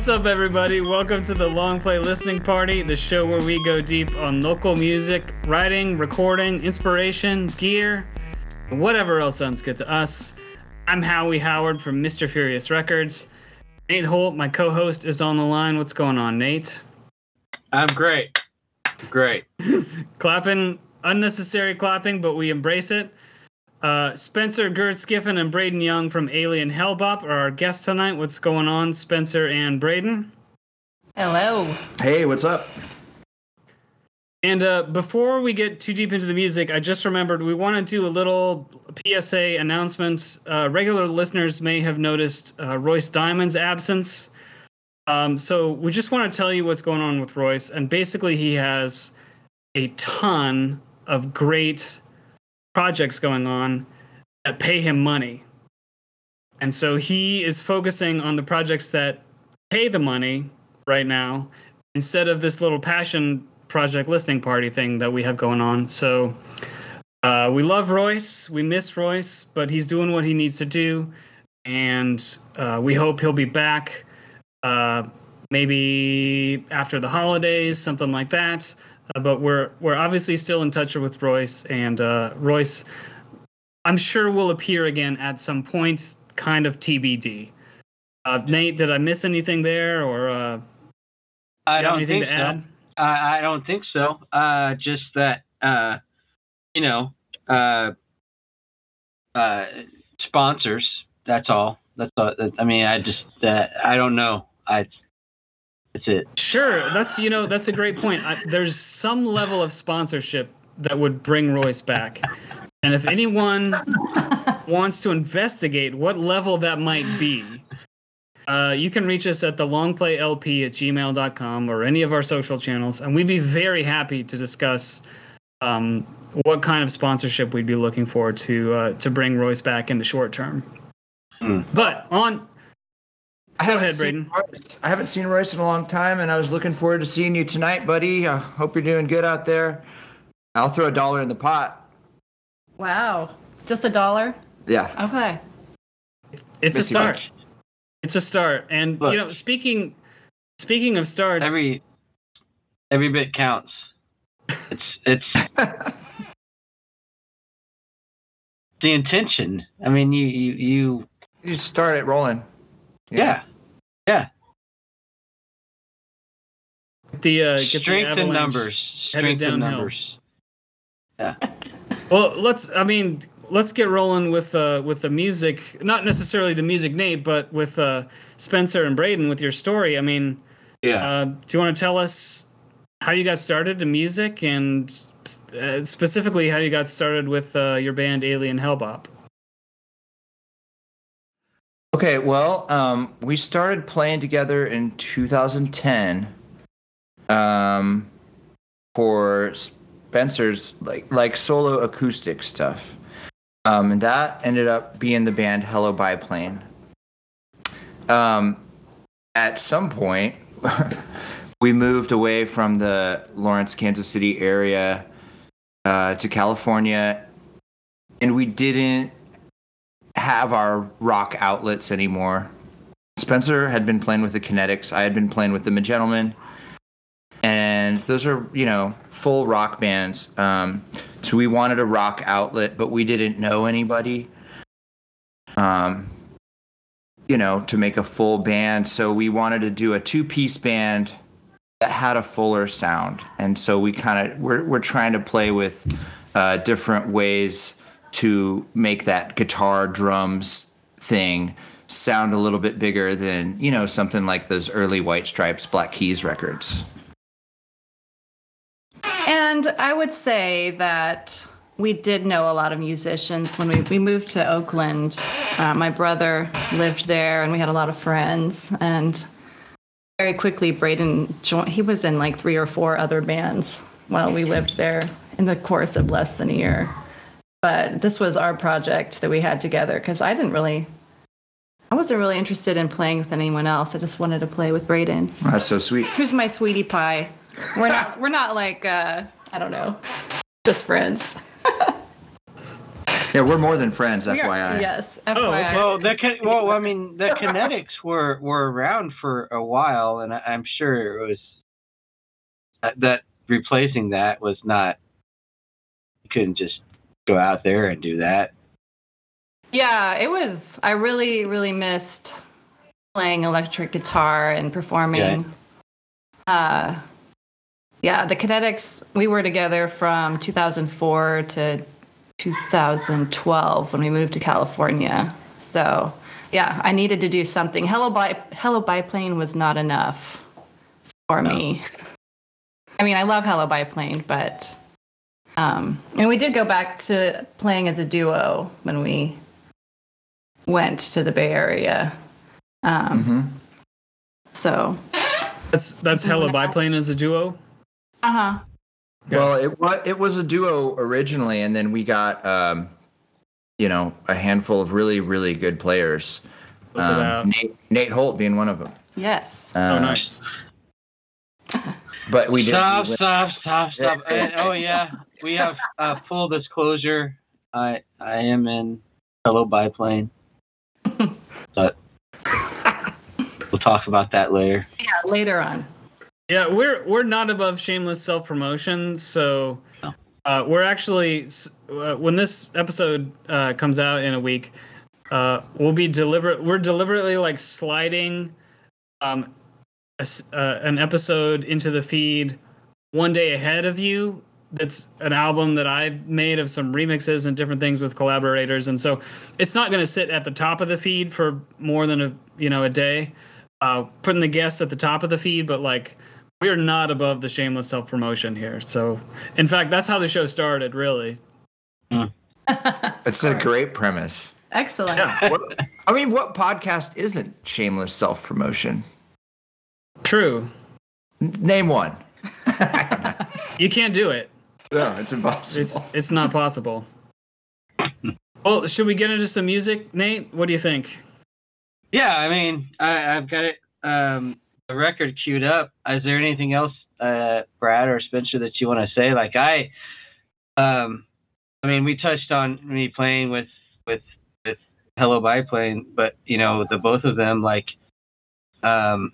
What's up, everybody? Welcome to the Long Play Listening Party, the show where we go deep on local music, writing, recording, inspiration, gear, whatever else sounds good to us. I'm Howie Howard from Mr. Furious Records. Nate Holt, my co host, is on the line. What's going on, Nate? I'm great. Great. clapping, unnecessary clapping, but we embrace it. Uh, Spencer Goertz-Giffen and Braden Young from Alien Hellbop are our guests tonight. What's going on, Spencer and Braden? Hello. Hey, what's up? And uh, before we get too deep into the music, I just remembered we want to do a little PSA announcement. Uh, regular listeners may have noticed uh, Royce Diamond's absence. Um, so we just want to tell you what's going on with Royce. And basically, he has a ton of great projects going on that pay him money. And so he is focusing on the projects that pay the money right now instead of this little passion project listening party thing that we have going on. So uh, we love Royce. We miss Royce, but he's doing what he needs to do. And uh, we hope he'll be back uh, maybe after the holidays, something like that. Uh, but we're we're obviously still in touch with Royce, and uh, Royce, I'm sure will appear again at some point, kind of TBD. Uh, Nate, did I miss anything there, or uh, I don't think so. I, I don't think so. Uh, just that uh, you know, uh, uh, sponsors. That's all. That's all. I mean, I just uh, I don't know. I that's it. Sure, that's you know that's a great point. I, there's some level of sponsorship that would bring Royce back, and if anyone wants to investigate what level that might be, uh, you can reach us at the longplaylp at gmail.com or any of our social channels, and we'd be very happy to discuss um, what kind of sponsorship we'd be looking for to uh, to bring Royce back in the short term. Mm. But on I Go ahead, Braden. Royce. I haven't seen Royce in a long time, and I was looking forward to seeing you tonight, buddy. I hope you're doing good out there. I'll throw a dollar in the pot. Wow, just a dollar? Yeah. Okay. It's a start. Much. It's a start, and Look, you know, speaking speaking of starts, every every bit counts. It's it's the intention. I mean, you you you. You start it rolling. Yeah. Yeah. The uh, get strength the in numbers. Strength in numbers. Yeah. well, let's. I mean, let's get rolling with uh, with the music. Not necessarily the music, Nate, but with uh, Spencer and Braden with your story. I mean, yeah. Uh, do you want to tell us how you got started in music and uh, specifically how you got started with uh, your band Alien Hellbop? Okay, well, um, we started playing together in 2010 um, for Spencer's like like solo acoustic stuff, um, and that ended up being the band Hello Biplane. Um, at some point, we moved away from the Lawrence, Kansas City area uh, to California, and we didn't have our rock outlets anymore. Spencer had been playing with the Kinetics. I had been playing with the Magentlemen. And those are, you know, full rock bands. Um, so we wanted a rock outlet, but we didn't know anybody, um, you know, to make a full band. So we wanted to do a two piece band that had a fuller sound. And so we kind of, we're, we're trying to play with uh, different ways to make that guitar drums thing sound a little bit bigger than you know something like those early white stripes black keys records. And i would say that we did know a lot of musicians when we, we moved to oakland. Uh, my brother lived there and we had a lot of friends and very quickly braden joined he was in like three or four other bands while we lived there in the course of less than a year but this was our project that we had together because I didn't really, I wasn't really interested in playing with anyone else. I just wanted to play with Braden. That's so sweet. Who's my sweetie pie? We're not, we're not like, uh, I don't know, just friends. Yeah, we're more than friends, FYI. yes. FYI. Oh, okay. well, the well, I mean, the kinetics were were around for a while, and I, am sure it was that, that replacing that was not. You couldn't just go out there and do that. Yeah, it was. I really, really missed playing electric guitar and performing. Okay. Uh, yeah, the Kinetics, we were together from 2004 to 2012 when we moved to California. So, yeah, I needed to do something. Hello, Bi- Hello Biplane was not enough for no. me. I mean, I love Hello Biplane, but um, and we did go back to playing as a duo when we went to the Bay Area. Um, mm-hmm. So that's that's Hello Biplane as a duo. Uh huh. Well, it was it was a duo originally, and then we got um, you know a handful of really really good players. Um, Nate, Nate Holt being one of them. Yes. Um, oh, nice. But we did. Stop! Stop! Stop! Stop! and, oh yeah, we have uh, full disclosure. I I am in Hello Biplane, but we'll talk about that later. Yeah, later on. Yeah, we're we're not above shameless self promotion, so uh, we're actually uh, when this episode uh, comes out in a week, uh, we'll be deliberate. We're deliberately like sliding um, a, uh, an episode into the feed one day ahead of you. That's an album that I made of some remixes and different things with collaborators, and so it's not going to sit at the top of the feed for more than a you know a day. Uh, putting the guests at the top of the feed, but like we are not above the shameless self promotion here. So, in fact, that's how the show started, really. Mm. it's a great premise. Excellent. Yeah. What, I mean, what podcast isn't shameless self promotion? True. N- name one. you can't do it. No, it's impossible. It's it's not possible. well, should we get into some music, Nate? What do you think? Yeah, I mean, I, I've got it. Um, the record queued up. Is there anything else, uh, Brad or Spencer, that you want to say? Like I, um, I mean, we touched on me playing with with with Hello Biplane, but you know, the both of them, like, um,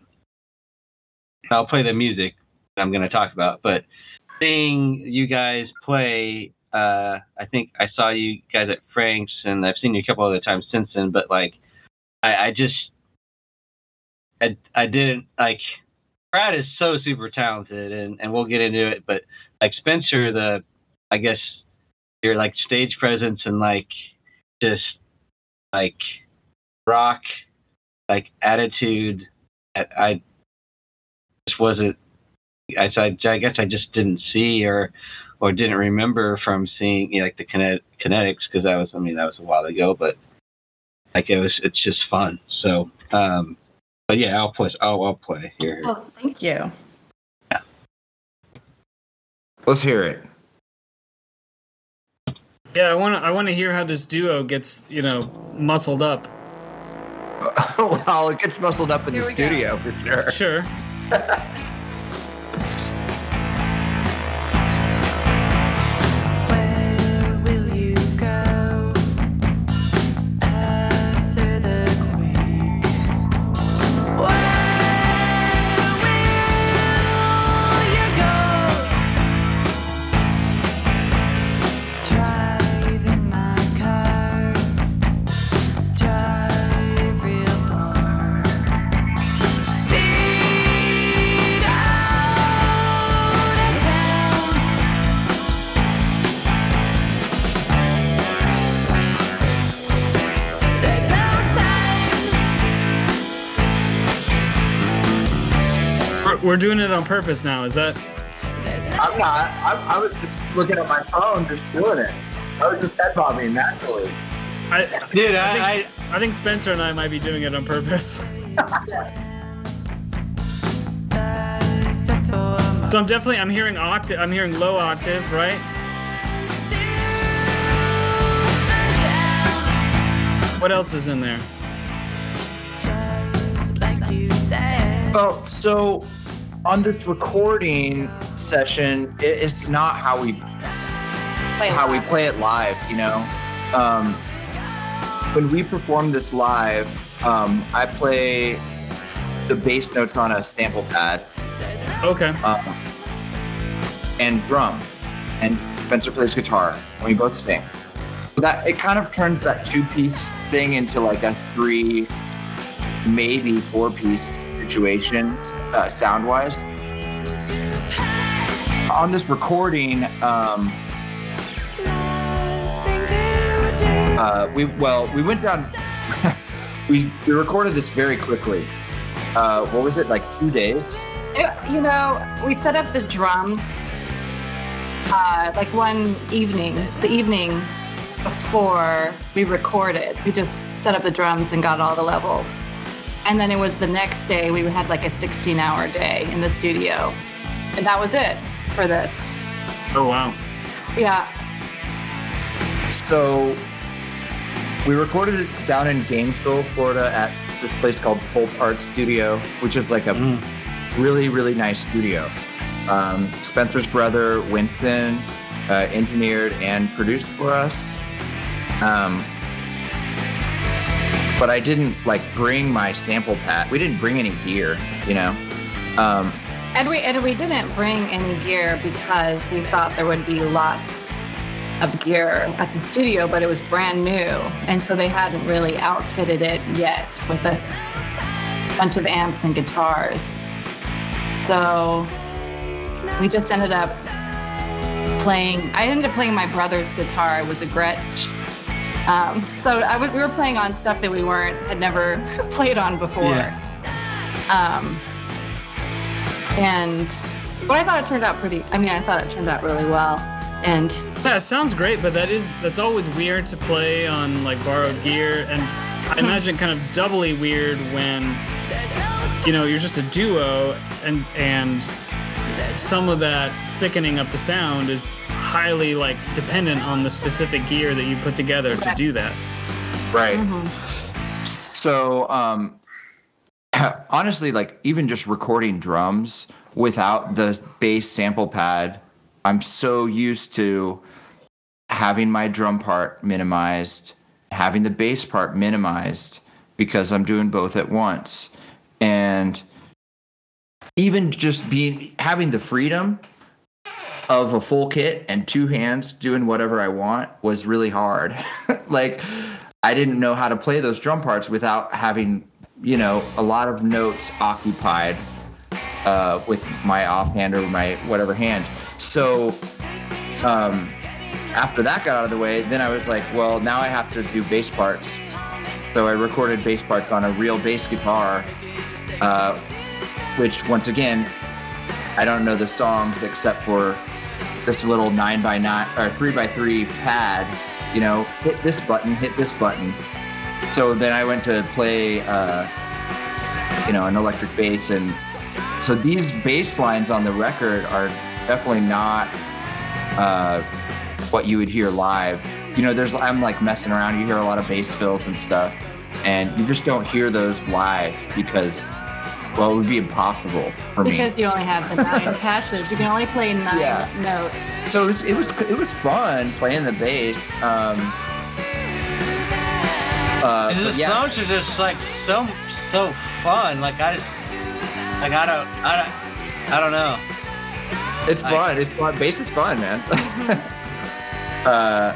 I'll play the music I'm going to talk about, but seeing you guys play, uh, I think I saw you guys at Frank's, and I've seen you a couple other times since then. But like, I, I just I, I didn't like Brad is so super talented and, and we'll get into it, but like Spencer, the I guess your like stage presence and like just like rock like attitude I, I just wasn't I, I, I guess I just didn't see or or didn't remember from seeing you know, like the kinet- kinetics because that was I mean that was a while ago but like it was it's just fun so um but yeah, I'll play. I'll, I'll play here. Oh, thank you. Yeah. Let's hear it. Yeah, I want to. I want to hear how this duo gets, you know, muscled up. well, it gets muscled up in here the studio go. for sure. Sure. We're doing it on purpose now. Is that? I'm not. I, I was just looking at my phone, just doing it. I was just head bobbing naturally. I, Dude, I, I, think, I, I think Spencer and I might be doing it on purpose. so I'm definitely I'm hearing octave. I'm hearing low octave, right? What else is in there? Oh, so on this recording session, it's not how we play how live. we play it live. You know, um, when we perform this live, um, I play the bass notes on a sample pad. Okay. Um, and drums, and Spencer plays guitar, and we both sing. So that it kind of turns that two-piece thing into like a three, maybe four-piece situation, uh, sound-wise. On this recording, um, uh, we well, we went down. we we recorded this very quickly. Uh, what was it like? Two days. It, you know, we set up the drums uh, like one evening, the evening before we recorded. We just set up the drums and got all the levels. And then it was the next day, we had like a 16 hour day in the studio. And that was it for this. Oh, wow. Yeah. So we recorded it down in Gainesville, Florida at this place called Pulp Art Studio, which is like a mm. really, really nice studio. Um, Spencer's brother, Winston, uh, engineered and produced for us. Um, but I didn't like bring my sample pack. We didn't bring any gear, you know. Um, and we and we didn't bring any gear because we thought there would be lots of gear at the studio, but it was brand new, and so they hadn't really outfitted it yet with a bunch of amps and guitars. So we just ended up playing. I ended up playing my brother's guitar. It was a Gretsch. Um, so I we were playing on stuff that we weren't had never played on before. Yeah. Um, and but I thought it turned out pretty. I mean, I thought it turned out really well. And yeah, it sounds great, but that is that's always weird to play on like borrowed gear, and I imagine kind of doubly weird when you know you're just a duo and and some of that thickening up the sound is highly like dependent on the specific gear that you put together to do that. Right. Mm-hmm. So, um, honestly, like even just recording drums without the bass sample pad, I'm so used to having my drum part minimized, having the bass part minimized because I'm doing both at once. And even just being having the freedom of a full kit and two hands doing whatever I want was really hard. like I didn't know how to play those drum parts without having, you know, a lot of notes occupied uh, with my offhand or my whatever hand. So um, after that got out of the way, then I was like, well, now I have to do bass parts. So I recorded bass parts on a real bass guitar uh, which once again, I don't know the songs except for this little nine by nine or three by three pad. You know, hit this button, hit this button. So then I went to play, uh, you know, an electric bass, and so these bass lines on the record are definitely not uh, what you would hear live. You know, there's I'm like messing around. You hear a lot of bass fills and stuff, and you just don't hear those live because well, it would be impossible for me because you only have the nine patches. You can only play nine yeah. notes. So it was, it was it was fun playing the bass. Um, uh, and the yeah. songs are just like so so fun. Like I just like I don't I don't I don't know. It's like, fun. It's fun. Bass is fun, man. uh,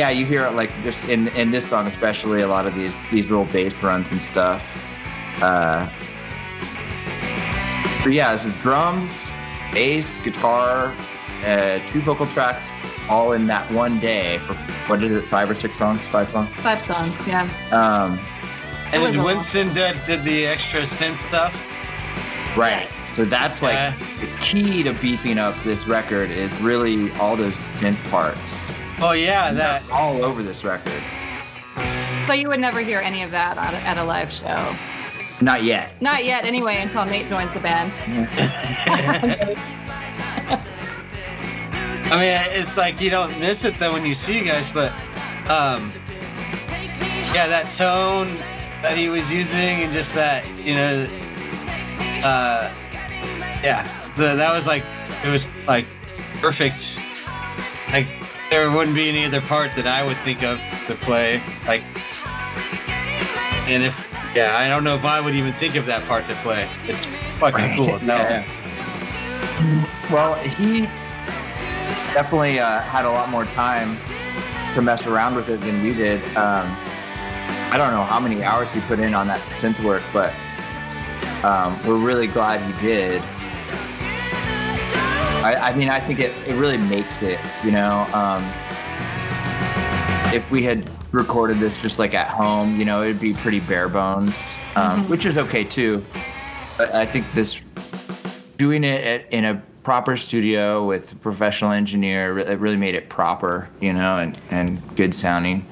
yeah, you hear it like just in in this song especially a lot of these these little bass runs and stuff. Uh, but yeah, it's drums, bass, guitar, uh, two vocal tracks, all in that one day for what is it, five or six songs, five songs? Five songs, yeah. Um, and then Winston did did the extra synth stuff. Right. So that's like yeah. the key to beefing up this record is really all those synth parts. Oh yeah, that all over this record. So you would never hear any of that at a live show. Not yet. Not yet, anyway, until Nate joins the band. I mean, it's like you don't miss it though when you see you guys, but um, yeah, that tone that he was using and just that, you know, uh, yeah, the, that was like it was like perfect. Like there wouldn't be any other part that I would think of to play. Like, and if yeah, I don't know if I would even think of that part to play. It's fucking right. cool. No. Yeah. Well, he definitely uh, had a lot more time to mess around with it than we did. Um, I don't know how many hours he put in on that synth work, but um, we're really glad he did. I, I, mean, I think it, it really makes it, you know. Um, if we had recorded this just like at home, you know, it'd be pretty bare bones, um, mm-hmm. which is okay too. But I think this doing it at, in a proper studio with a professional engineer, it really made it proper, you know, and, and good sounding.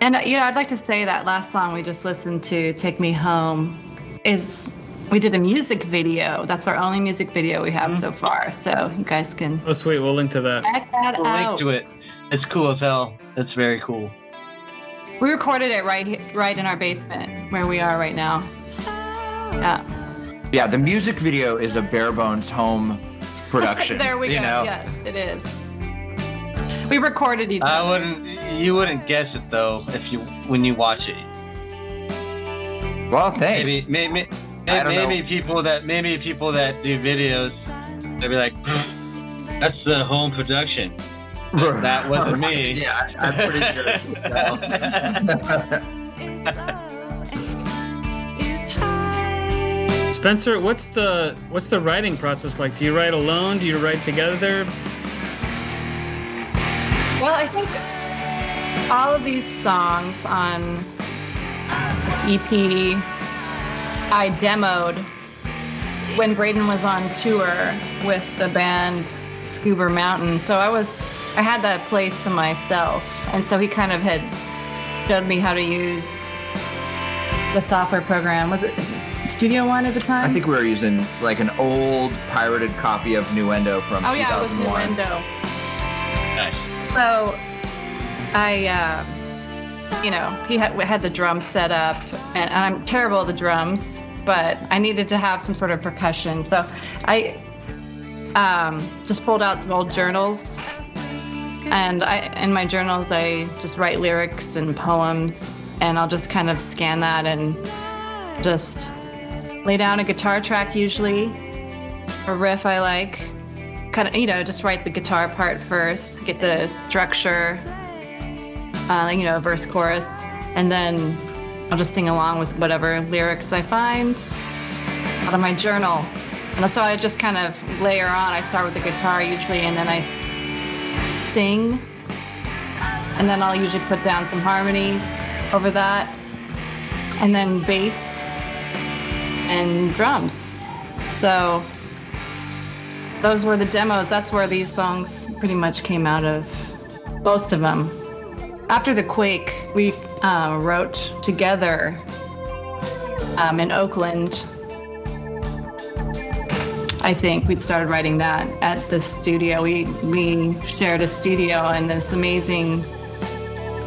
And, you know, I'd like to say that last song we just listened to, Take Me Home, is we did a music video. That's our only music video we have mm-hmm. so far. So you guys can. Oh, sweet. We'll link to that. Check that we'll out. link to it. It's cool as hell. It's very cool. We recorded it right right in our basement where we are right now. Yeah. Yeah, the music video is a bare bones home production. there we go. Know? Yes, it is. We recorded each. I wouldn't. You wouldn't guess it though if you when you watch it. Well, thanks. Maybe maybe maybe, maybe people that maybe people that do videos, they'll be like, "That's the home production." that wasn't me. yeah, I'm pretty sure. Spencer, what's the what's the writing process like? Do you write alone? Do you write together? Well, I think all of these songs on this EP I demoed when Braden was on tour with the band Scuba Mountain. So I was I had that place to myself. And so he kind of had showed me how to use the software program. Was it Studio One at the time? I think we were using like an old pirated copy of Nuendo from oh, 2001. yeah, it was Nuendo. Nice. So I, uh, you know, he had, had the drums set up, and, and I'm terrible at the drums, but I needed to have some sort of percussion. So I um, just pulled out some old journals and I, in my journals, I just write lyrics and poems, and I'll just kind of scan that and just lay down a guitar track, usually, a riff I like. Kind of, you know, just write the guitar part first, get the structure, uh, you know, a verse, chorus, and then I'll just sing along with whatever lyrics I find out of my journal. And so I just kind of layer on. I start with the guitar usually, and then I sing, and then I'll usually put down some harmonies over that, and then bass and drums. So those were the demos. That's where these songs pretty much came out of, most of them. After the quake, we uh, wrote together um, in Oakland I think we'd started writing that at the studio. We we shared a studio in this amazing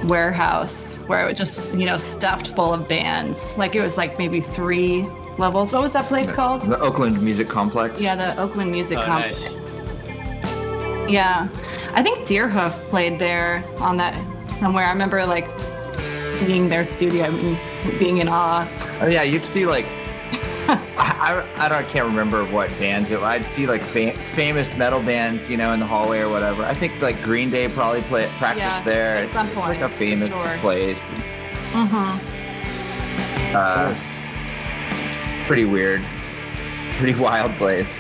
warehouse where it was just you know stuffed full of bands. Like it was like maybe three levels. What was that place the, called? The Oakland Music Complex. Yeah, the Oakland Music oh, Complex. Nice. Yeah, I think Deerhoof played there on that somewhere. I remember like seeing their studio and being in awe. Oh yeah, you'd see like I, I, don't I can't remember what bands it. I'd see like fam- famous metal bands, you know, in the hallway or whatever. I think like Green Day probably play practice yeah, there. At some it's, point, it's like a famous sure. place. Mm-hmm. Uh, pretty weird, pretty wild place.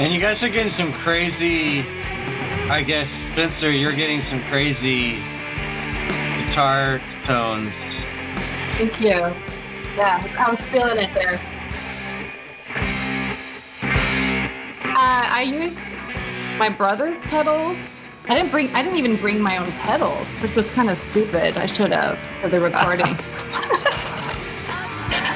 And you guys are getting some crazy. I guess Spencer, you're getting some crazy guitar tones. Thank you. Yeah, I was feeling it there. Uh, I used my brother's pedals. I didn't bring. I didn't even bring my own pedals, which was kind of stupid. I should have for the recording.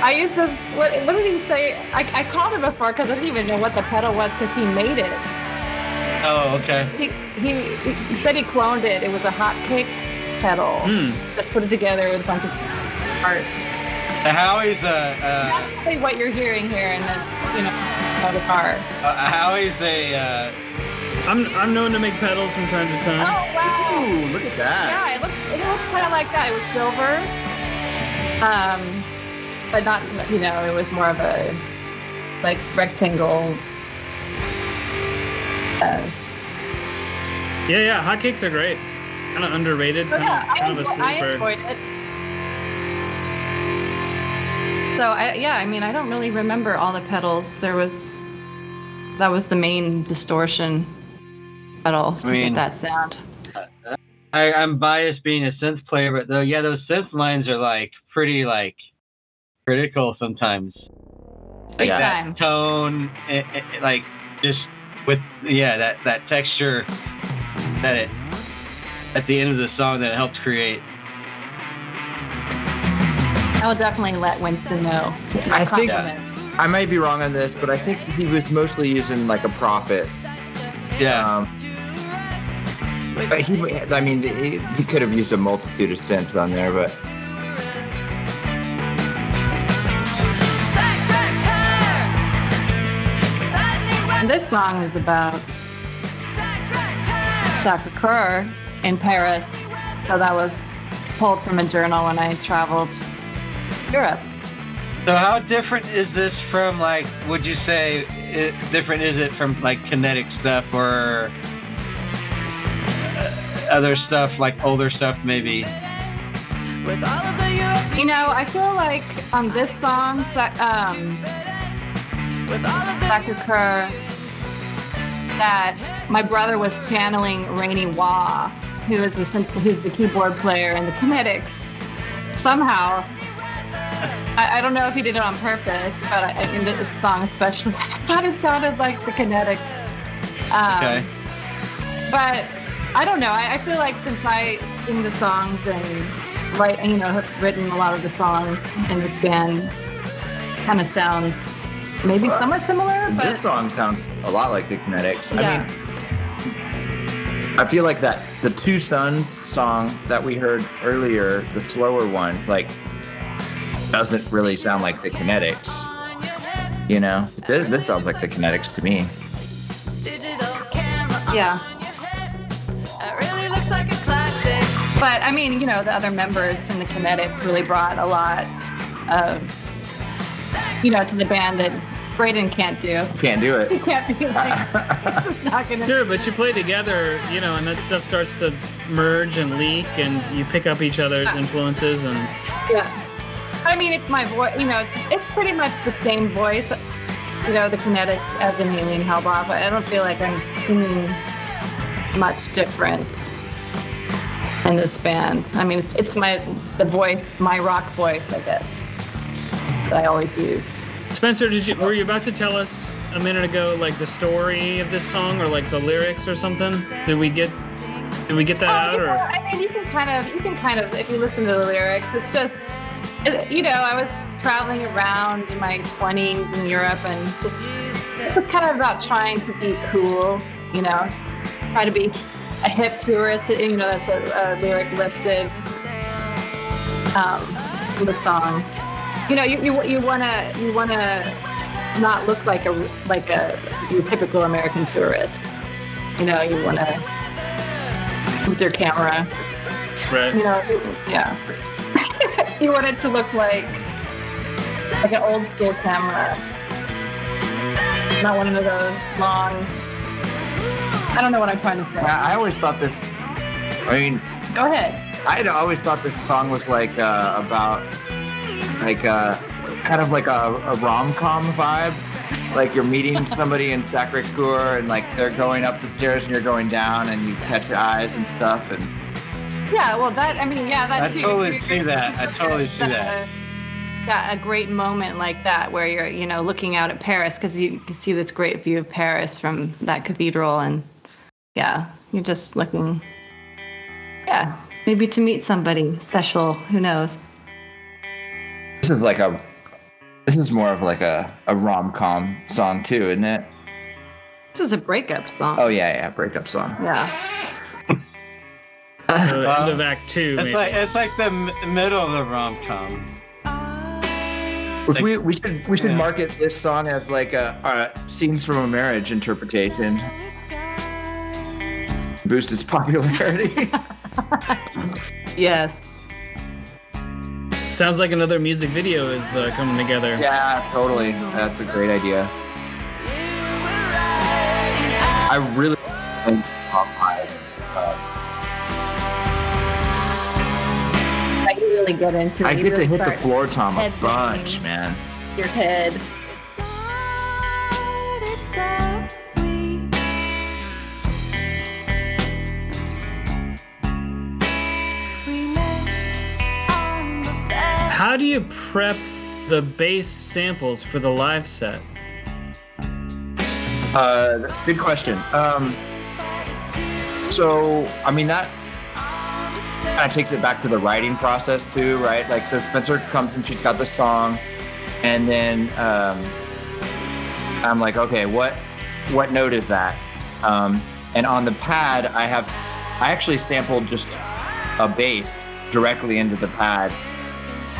I used this. What, what did he say? I, I called him before because I didn't even know what the pedal was because he made it. Oh, okay. He, he, he said he cloned it. It was a hot cake pedal. Mm. Just put it together with a bunch of parts. The Howie's a. Uh, That's probably what you're hearing here in this, you know, guitar. Uh, Howie's a uh, I'm I'm known to make pedals from time to time. Oh wow! Ooh, look at that. Yeah, it looks it looked kind of like that. It was silver, um, but not you know it was more of a like rectangle. Uh, yeah, yeah, hotcakes are great. Kind of underrated. Kind, yeah, of, kind of a sleeper. I enjoyed it. So I, yeah, I mean, I don't really remember all the pedals. There was that was the main distortion pedal to I mean, get that sound. I, I'm biased being a synth player, but though, yeah, those synth lines are like pretty like critical sometimes. Like yeah. that tone, it, it, like just with yeah that that texture that it at the end of the song that it helped create. I will definitely let Winston know. I think I might be wrong on this, but I think he was mostly using like a Prophet. Yeah. Um, but he, I mean, he, he could have used a multitude of synths on there, but. This song is about Sacre Coeur in Paris. So that was pulled from a journal when I traveled Europe. So how different is this from like? Would you say it, different is it from like kinetic stuff or uh, other stuff like older stuff maybe? You know, I feel like on this song, um, Sacre that my brother was channeling Rainy Wah, who is the who's the keyboard player in the Kinetics. Somehow, I, I, don't know if he did it on purpose, but I, in this song especially, I thought it sounded like the Kinetics. Um, okay. But I don't know. I, I, feel like since I sing the songs and write, you know, have written a lot of the songs in this band, kind of sounds maybe somewhat similar. But... This song sounds a lot like the Kinetics. Yeah. I mean, I feel like that the Two Sons song that we heard earlier, the slower one, like doesn't really sound like the Kinetics. You know, this, this sounds like the Kinetics to me. Yeah. But I mean, you know, the other members from the Kinetics really brought a lot of, you know, to the band that Braden can't do. Can't do it. He can't be like, it's just not gonna. Sure, but you play together, you know, and that stuff starts to merge and leak, and you pick up each other's influences, and. Yeah. I mean, it's my voice. You know, it's pretty much the same voice. You know, the kinetics as an alien Hellbop. I don't feel like I'm singing much different in this band. I mean, it's, it's my the voice, my rock voice, I guess, that I always use. Spencer, did you were you about to tell us a minute ago like the story of this song or like the lyrics or something? Did we get did we get that oh, out or? I mean, you can kind of you can kind of if you listen to the lyrics, it's just you know I was traveling around in my 20s in Europe and just it was kind of about trying to be cool, you know, try to be a hip tourist. You know, that's a, a lyric lifted um, the song you know, you, you, you wanna you wanna not look like a like a typical American tourist. You know, you wanna with your camera. Right. You know, yeah. you want it to look like like an old school camera, not one of those long. I don't know what I'm trying to say. I always thought this. I mean, go ahead. I always thought this song was like uh, about like uh, kind of like a, a rom com vibe. Like you're meeting somebody in Sacre Coeur and like they're going up the stairs and you're going down and you catch your eyes and stuff and. Yeah, well, that I mean, yeah, that. I totally see that. I totally see that. Yeah, a great moment like that where you're, you know, looking out at Paris because you, you see this great view of Paris from that cathedral, and yeah, you're just looking. Yeah, maybe to meet somebody special. Who knows? This is like a this is more of like a, a rom com song too, isn't it? This is a breakup song. Oh yeah, yeah, breakup song. Yeah. so uh, uh, end of Act Two. It's maybe. like it's like the m- middle of the rom com. If like, we we should we should yeah. market this song as like a, a scenes from a marriage interpretation. boost its popularity. yes. Sounds like another music video is uh, coming together. Yeah, totally. That's a great idea. I really think top five. I can really get into it. I You get to hit the floor tom a bunch, man. Your head. How do you prep the bass samples for the live set? Uh, good question. Um, so, I mean, that kind of takes it back to the writing process too, right? Like, so Spencer comes and she's got the song, and then um, I'm like, okay, what what note is that? Um, and on the pad, I have I actually sampled just a bass directly into the pad,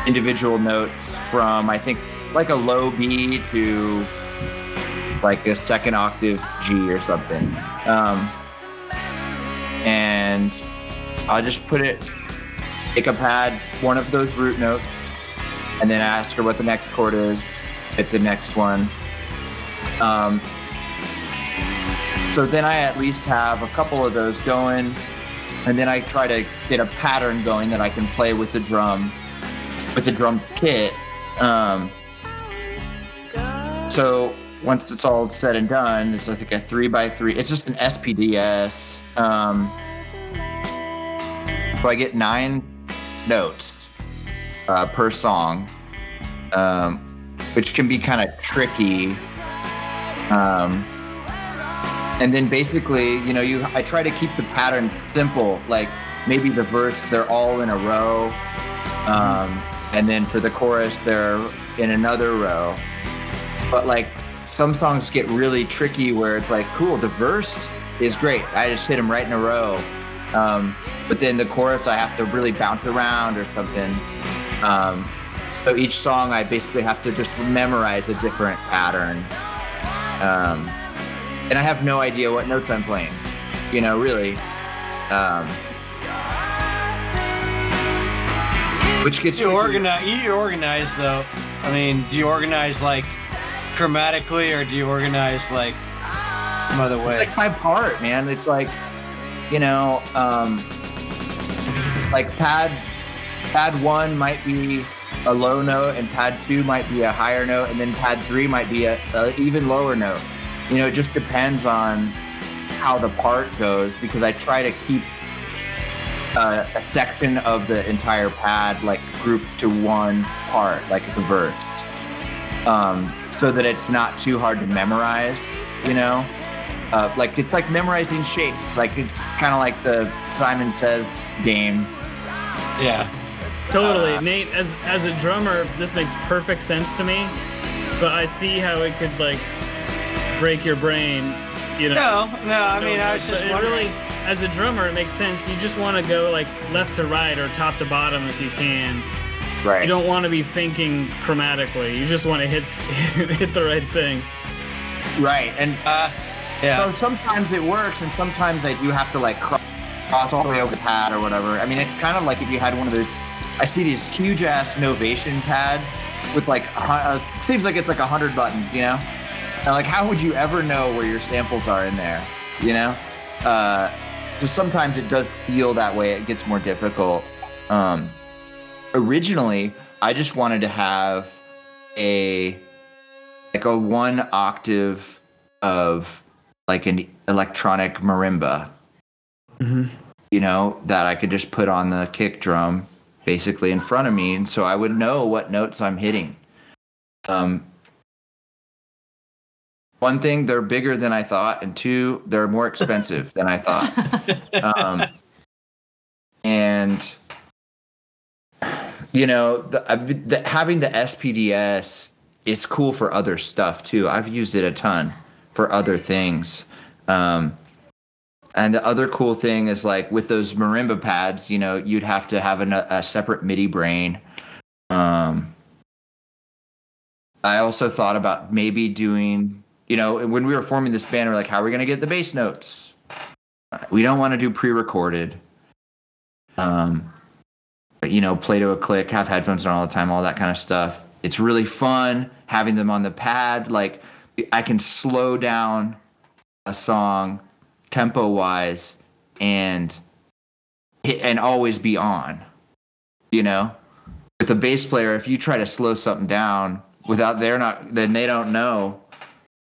individual notes from I think like a low B to like a second octave G or something. Um, and I'll just put it, take a pad, one of those root notes, and then ask her what the next chord is, hit the next one. Um, so then I at least have a couple of those going, and then I try to get a pattern going that I can play with the drum, with the drum kit. Um, so once it's all said and done, it's like a three by three. It's just an SPDS. Um, so I get nine notes uh, per song, um, which can be kind of tricky. Um, and then basically, you know, you I try to keep the pattern simple. Like maybe the verse, they're all in a row, um, and then for the chorus, they're in another row. But like some songs get really tricky where it's like, cool, the verse is great. I just hit them right in a row. Um, but then the chorus, I have to really bounce around or something. Um, so each song, I basically have to just memorize a different pattern. Um, and I have no idea what notes I'm playing, you know, really. Which gets You organize. You organize though. I mean, do you organize like chromatically, or do you organize like some other way? It's like my part, man. It's like, you know, um, like pad pad one might be a low note, and pad two might be a higher note, and then pad three might be a, a even lower note. You know, it just depends on how the part goes because I try to keep uh, a section of the entire pad like grouped to one part, like the verse, um, so that it's not too hard to memorize. You know, uh, like it's like memorizing shapes. Like it's kind of like the Simon Says game. yeah. Totally, Nate. As as a drummer, this makes perfect sense to me. But I see how it could like break your brain. You know. No, no. I mean, I was just wondering. really, as a drummer, it makes sense. You just want to go like left to right or top to bottom if you can. Right. You don't want to be thinking chromatically. You just want to hit hit the right thing. right. And Uh, yeah. so sometimes it works, and sometimes I do have to like cross all the way over the pad or whatever. I mean, it's kind of like if you had one of those. I see these huge ass Novation pads with like a uh, seems like it's like a hundred buttons, you know. And like, how would you ever know where your samples are in there? You know. Uh, so sometimes it does feel that way. It gets more difficult. Um, originally, I just wanted to have a like a one octave of like an electronic marimba. You know that I could just put on the kick drum, basically in front of me, and so I would know what notes I'm hitting. Um, one thing, they're bigger than I thought, and two, they're more expensive than I thought. Um, and you know, the, the, having the SPDS is cool for other stuff too. I've used it a ton for other things. Um, and the other cool thing is like with those marimba pads, you know, you'd have to have an, a separate MIDI brain. Um, I also thought about maybe doing, you know, when we were forming this band, we're like, how are we going to get the bass notes? we don't want to do pre-recorded. Um, but you know, play to a click, have headphones on all the time, all that kind of stuff. It's really fun having them on the pad. Like I can slow down a song tempo wise and and always be on. You know, with a bass player, if you try to slow something down without they're not, then they don't know.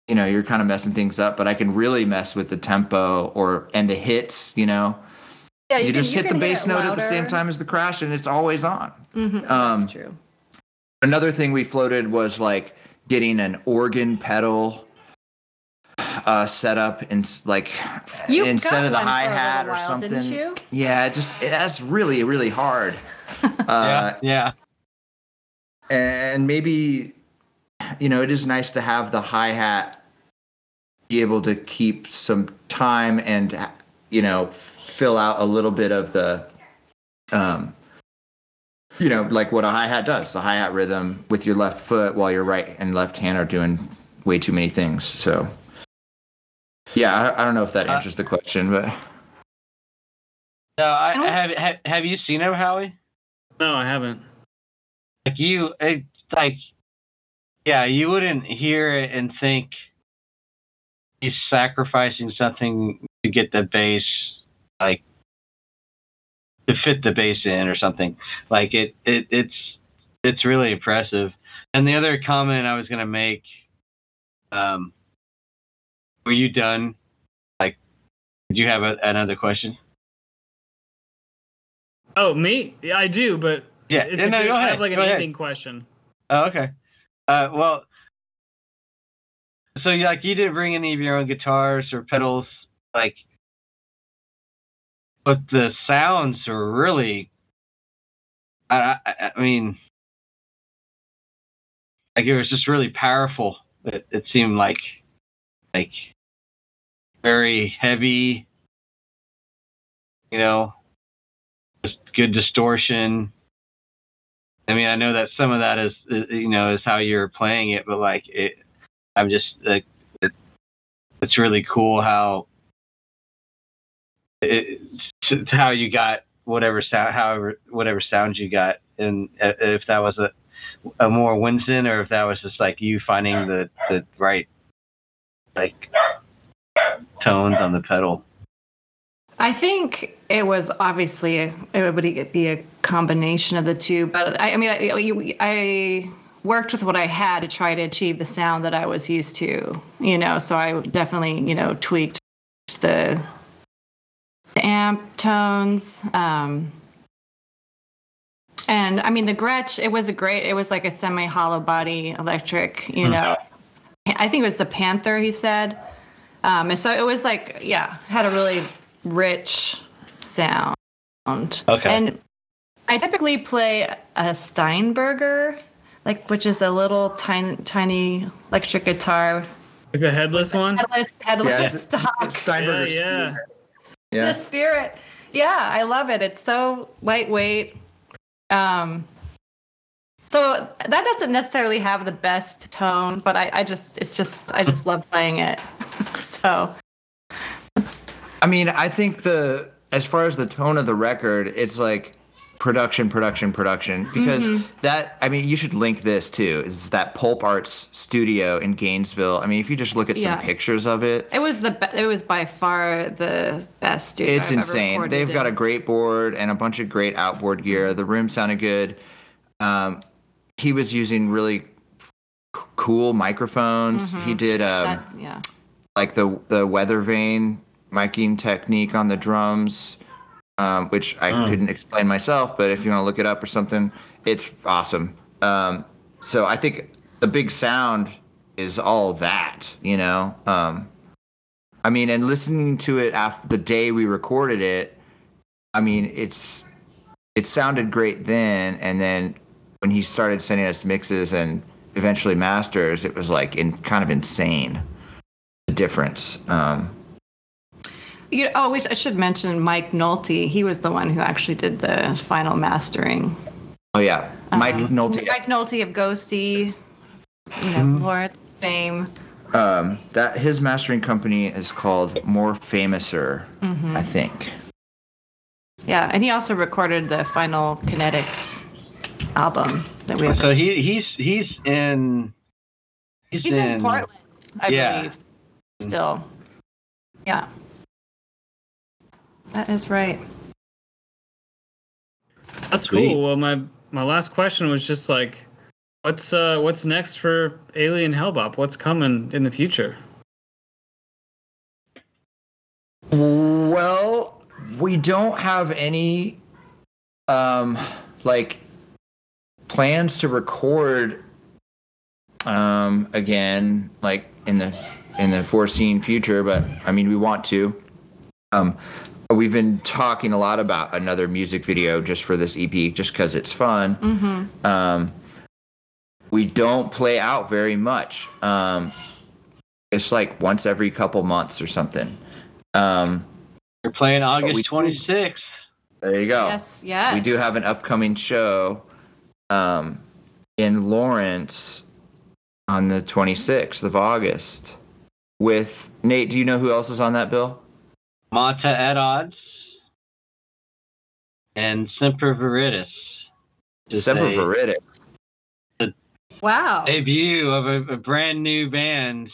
You know, you're kind of messing things up. But I can really mess with the tempo or and the hits. You know, yeah, you, you can, just you hit the bass note at the same time as the crash, and it's always on. Mm-hmm. Um, That's true. Another thing we floated was like getting an organ pedal uh, setup and like you instead of the hi hat or something. Yeah, it just it, that's really really hard. uh, yeah, yeah. And maybe you know it is nice to have the hi hat be able to keep some time and you know fill out a little bit of the um you know like what a hi hat does the hi hat rhythm with your left foot while your right and left hand are doing way too many things so yeah, I, I don't know if that uh, answers uh, the question, but no, I, I have, have. Have you seen him, Howie? No, I haven't. Like you, it's like, yeah, you wouldn't hear it and think he's sacrificing something to get the bass like to fit the bass in or something. Like it, it, it's, it's really impressive. And the other comment I was gonna make, um, were you done? Like, did you have a, another question? Oh, me? Yeah, I do, but yeah, it's no, good, I have like an ending question. Oh, okay. Uh, well, so like you didn't bring any of your own guitars or pedals, like, but the sounds are really. I, I, I mean, like it was just really powerful. It, it seemed like, like very heavy, you know, just good distortion. I mean, I know that some of that is, you know, is how you're playing it, but like it, I'm just like, it, it's really cool how it, how you got whatever sound, however, whatever sounds you got, and uh, if that was a, a more Winston or if that was just like you finding the the right like tones on the pedal? I think it was obviously it would be a combination of the two, but I, I mean, I, I, worked with what I had to try to achieve the sound that I was used to, you know. So I definitely, you know, tweaked the, the amp tones. Um, and I mean, the Gretsch, it was a great, it was like a semi hollow body electric, you mm. know. I think it was the Panther, he said. Um, and so it was like, yeah, had a really rich sound. Okay. And I typically play a Steinberger, like which is a little tiny, tiny electric guitar. Like the headless one. Headless, headless. Yeah, Steinberger. Yeah, yeah. yeah. The spirit. Yeah, I love it. It's so lightweight. Um, so that doesn't necessarily have the best tone, but I, I just it's just I just love playing it. so I mean, I think the as far as the tone of the record, it's like production, production, production. Because mm-hmm. that I mean, you should link this too. It's that Pulp Arts studio in Gainesville. I mean, if you just look at some yeah. pictures of it, it was the be- it was by far the best studio. It's I've insane. They've got a great board and a bunch of great outboard gear. The room sounded good. Um, he was using really cool microphones. Mm-hmm. He did uh, that, yeah. like the the weather vane miking technique on the drums, um, which I mm. couldn't explain myself. But if you want to look it up or something, it's awesome. Um, so I think the big sound is all that, you know. Um, I mean, and listening to it after the day we recorded it, I mean, it's it sounded great then, and then when he started sending us mixes and eventually masters, it was like in kind of insane the difference. Um, you know, oh, we, I should mention Mike Nolte. He was the one who actually did the final mastering. Oh yeah, Mike um, Nolte. Mike Nolte of Ghosty, you know, mm-hmm. Lawrence fame. um, that his mastering company is called More Famouser, mm-hmm. I think. Yeah, and he also recorded the final Kinetics album that we. So he he's he's in. He's, he's in, in, Portland, I yeah. believe. Still, yeah. That is right. That's Sweet. cool. Well, my my last question was just like, what's uh what's next for Alien Hellbop? What's coming in the future? Well, we don't have any um like plans to record um again like in the in the foreseen future, but I mean we want to. Um we've been talking a lot about another music video just for this EP, just because it's fun. Mm-hmm. Um, we don't play out very much. Um, it's like once every couple months or something. Um, You're playing August 26th. There you go. Yes, yes. We do have an upcoming show um, in Lawrence on the 26th of August with Nate. Do you know who else is on that bill? Monta at odds and Semper Viridis. Semper Viridis. Wow. Debut of a, a, brand new band.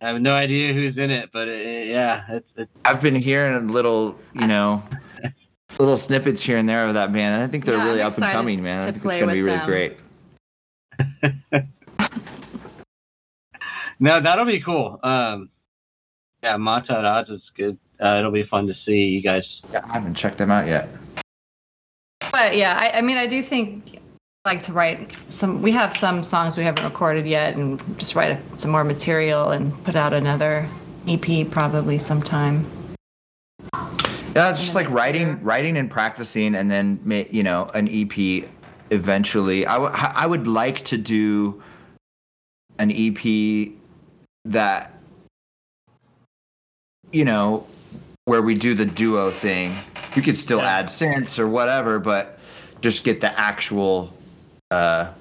I have no idea who's in it, but it, yeah, it's, it's, I've been hearing little, you know, little snippets here and there of that band. I think they're yeah, really up and coming, man. I think it's going to be really them. great. no, that'll be cool. Um, yeah, Monta Odds is good. Uh, it'll be fun to see you guys. Yeah, I haven't checked them out yet. But yeah, I, I mean, I do think I like to write some. We have some songs we haven't recorded yet, and just write some more material and put out another EP probably sometime. Yeah, it's just like writing, year. writing and practicing, and then you know an EP eventually. I, w- I would like to do an EP that you know, where we do the duo thing. You could still yeah. add synths or whatever, but just get the actual uh,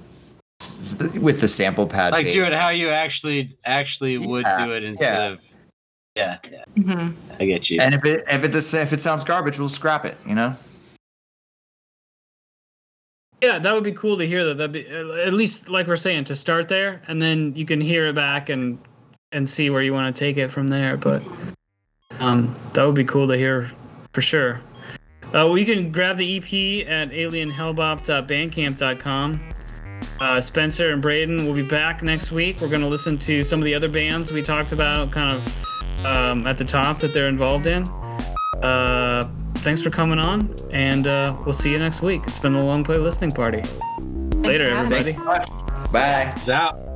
with the sample pad. Like do it how you actually actually would yeah. do it instead yeah. of yeah. yeah. Mm-hmm. I get you. And if it if it if it sounds garbage, we'll scrap it. You know. Yeah, that would be cool to hear that. That be at least like we're saying to start there, and then you can hear it back and and see where you want to take it from there. But um, that would be cool to hear for sure. Uh, well, you can grab the EP at alienhellbop.bandcamp.com. Uh, Spencer and Braden will be back next week. We're going to listen to some of the other bands we talked about kind of um, at the top that they're involved in. Uh, thanks for coming on, and uh, we'll see you next week. It's been the Long Play Listening Party. Thanks Later, everybody. Bye. Out.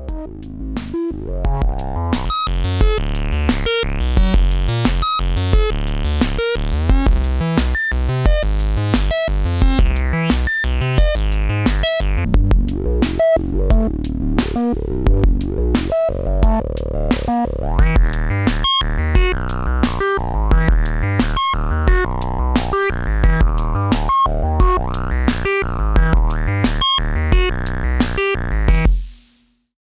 Bye.